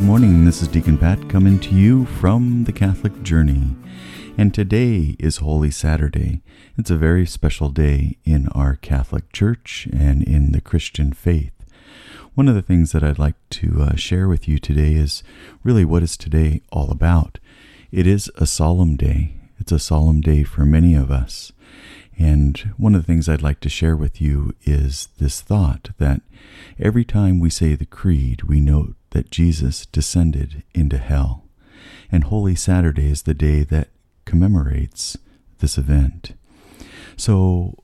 Good morning. This is Deacon Pat coming to you from the Catholic Journey. And today is Holy Saturday. It's a very special day in our Catholic Church and in the Christian faith. One of the things that I'd like to uh, share with you today is really what is today all about. It is a solemn day. It's a solemn day for many of us. And one of the things I'd like to share with you is this thought that every time we say the Creed, we note that Jesus descended into hell. And Holy Saturday is the day that commemorates this event. So,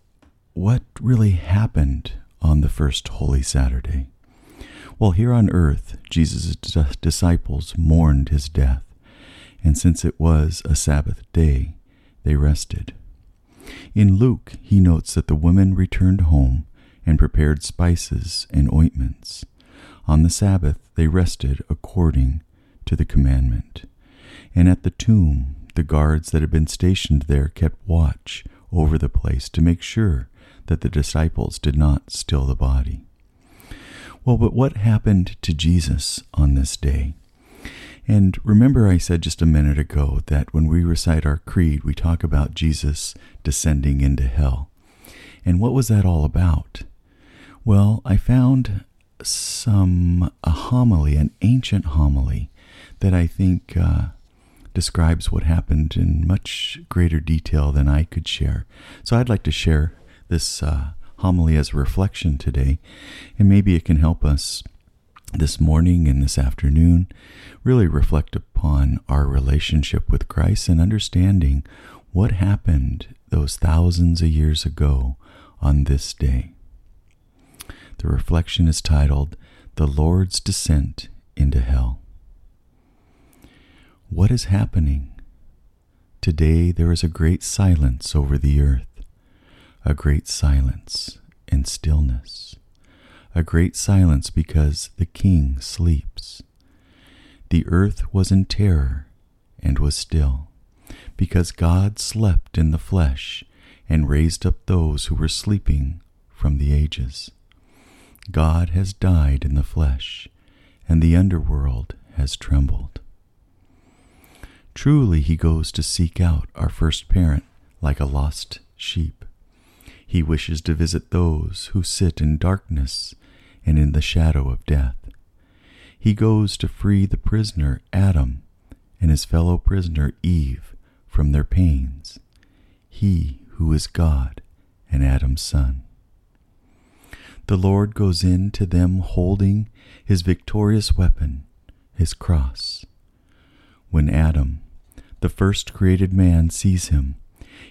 what really happened on the first Holy Saturday? Well, here on earth, Jesus' disciples mourned his death, and since it was a Sabbath day, they rested. In Luke, he notes that the women returned home and prepared spices and ointments. On the Sabbath, they rested according to the commandment. And at the tomb, the guards that had been stationed there kept watch over the place to make sure that the disciples did not steal the body. Well, but what happened to Jesus on this day? And remember, I said just a minute ago that when we recite our creed, we talk about Jesus descending into hell. And what was that all about? Well, I found some a homily, an ancient homily, that I think uh, describes what happened in much greater detail than I could share. So I'd like to share this uh, homily as a reflection today, and maybe it can help us this morning and this afternoon really reflect upon our relationship with Christ and understanding what happened those thousands of years ago on this day. The reflection is titled The Lord's Descent into Hell. What is happening? Today there is a great silence over the earth, a great silence and stillness, a great silence because the King sleeps. The earth was in terror and was still, because God slept in the flesh and raised up those who were sleeping from the ages. God has died in the flesh, and the underworld has trembled. Truly, he goes to seek out our first parent like a lost sheep. He wishes to visit those who sit in darkness and in the shadow of death. He goes to free the prisoner Adam and his fellow prisoner Eve from their pains. He who is God and Adam's son. The Lord goes in to them holding his victorious weapon, his cross. When Adam, the first created man, sees him,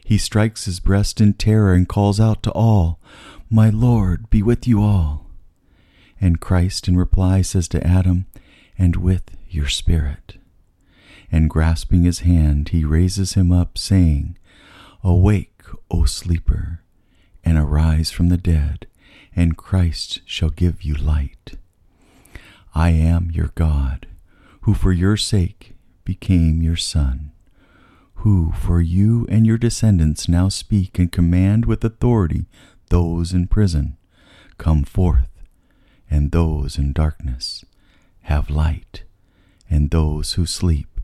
he strikes his breast in terror and calls out to all, My Lord be with you all. And Christ in reply says to Adam, And with your spirit. And grasping his hand, he raises him up, saying, Awake, O sleeper, and arise from the dead and Christ shall give you light. I am your God, who for your sake became your Son, who for you and your descendants now speak and command with authority those in prison, Come forth, and those in darkness have light, and those who sleep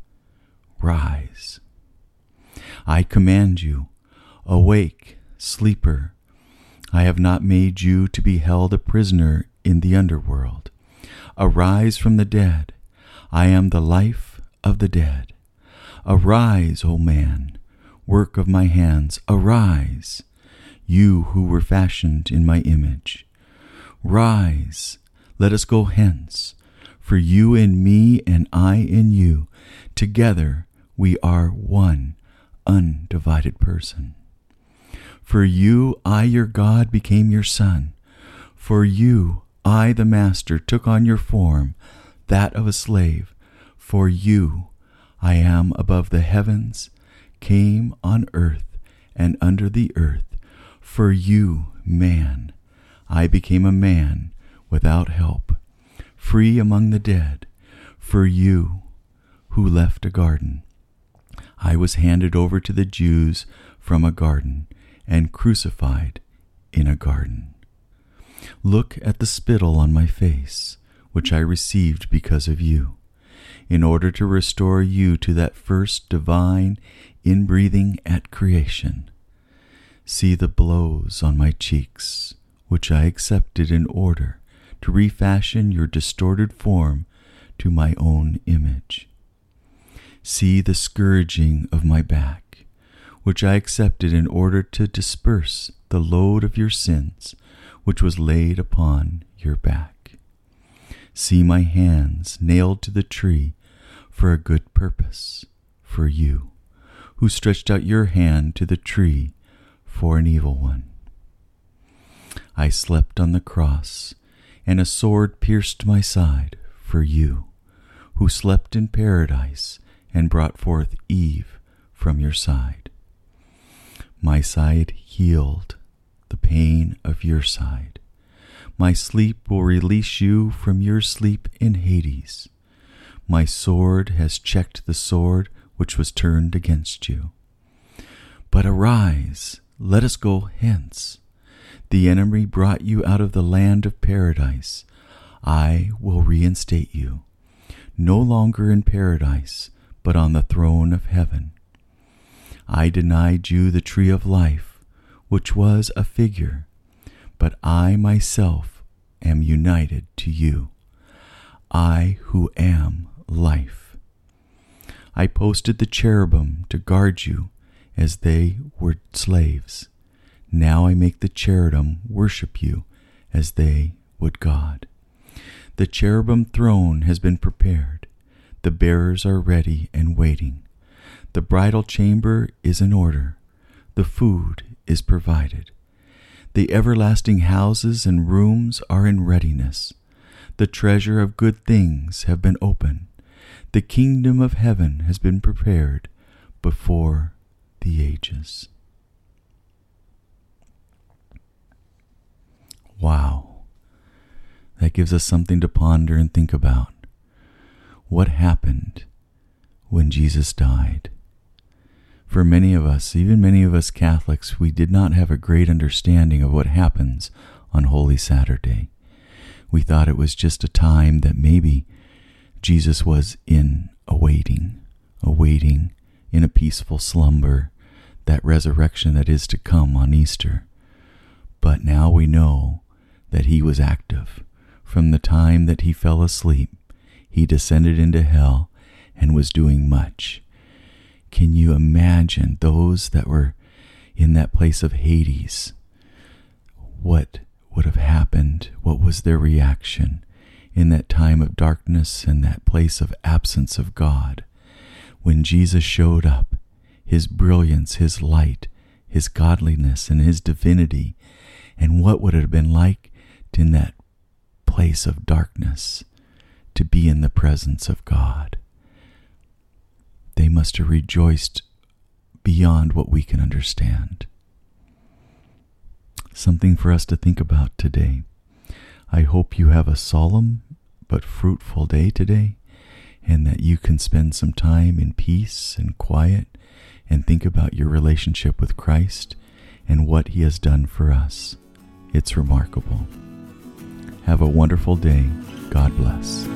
rise. I command you, awake, sleeper, I have not made you to be held a prisoner in the underworld. Arise from the dead. I am the life of the dead. Arise, O man, work of my hands, arise, you who were fashioned in my image. Rise, let us go hence, for you in me and I in you, together we are one undivided person. For you, I, your God, became your son. For you, I, the Master, took on your form, that of a slave. For you, I am above the heavens, came on earth and under the earth. For you, man, I became a man without help, free among the dead. For you, who left a garden, I was handed over to the Jews from a garden and crucified in a garden. Look at the spittle on my face, which I received because of you. in order to restore you to that first divine inbreathing at creation. See the blows on my cheeks, which I accepted in order to refashion your distorted form to my own image. See the scourging of my back, which I accepted in order to disperse the load of your sins, which was laid upon your back. See my hands nailed to the tree for a good purpose, for you, who stretched out your hand to the tree for an evil one. I slept on the cross, and a sword pierced my side for you, who slept in paradise and brought forth Eve from your side. My side healed the pain of your side. My sleep will release you from your sleep in Hades. My sword has checked the sword which was turned against you. But arise, let us go hence. The enemy brought you out of the land of paradise. I will reinstate you, no longer in paradise, but on the throne of heaven. I denied you the tree of life, which was a figure, but I myself am united to you. I who am life. I posted the cherubim to guard you as they were slaves. Now I make the cherubim worship you as they would God. The cherubim throne has been prepared. The bearers are ready and waiting. The bridal chamber is in order. The food is provided. The everlasting houses and rooms are in readiness. The treasure of good things have been opened. The kingdom of heaven has been prepared before the ages. Wow. That gives us something to ponder and think about. What happened when Jesus died? For many of us, even many of us Catholics, we did not have a great understanding of what happens on Holy Saturday. We thought it was just a time that maybe Jesus was in awaiting, awaiting in a peaceful slumber that resurrection that is to come on Easter. But now we know that he was active. From the time that he fell asleep, he descended into hell and was doing much. Can you imagine those that were in that place of Hades? What would have happened? What was their reaction in that time of darkness and that place of absence of God? When Jesus showed up, his brilliance, his light, his godliness, and his divinity, and what would it have been like in that place of darkness to be in the presence of God. They must have rejoiced beyond what we can understand. Something for us to think about today. I hope you have a solemn but fruitful day today, and that you can spend some time in peace and quiet and think about your relationship with Christ and what He has done for us. It's remarkable. Have a wonderful day. God bless.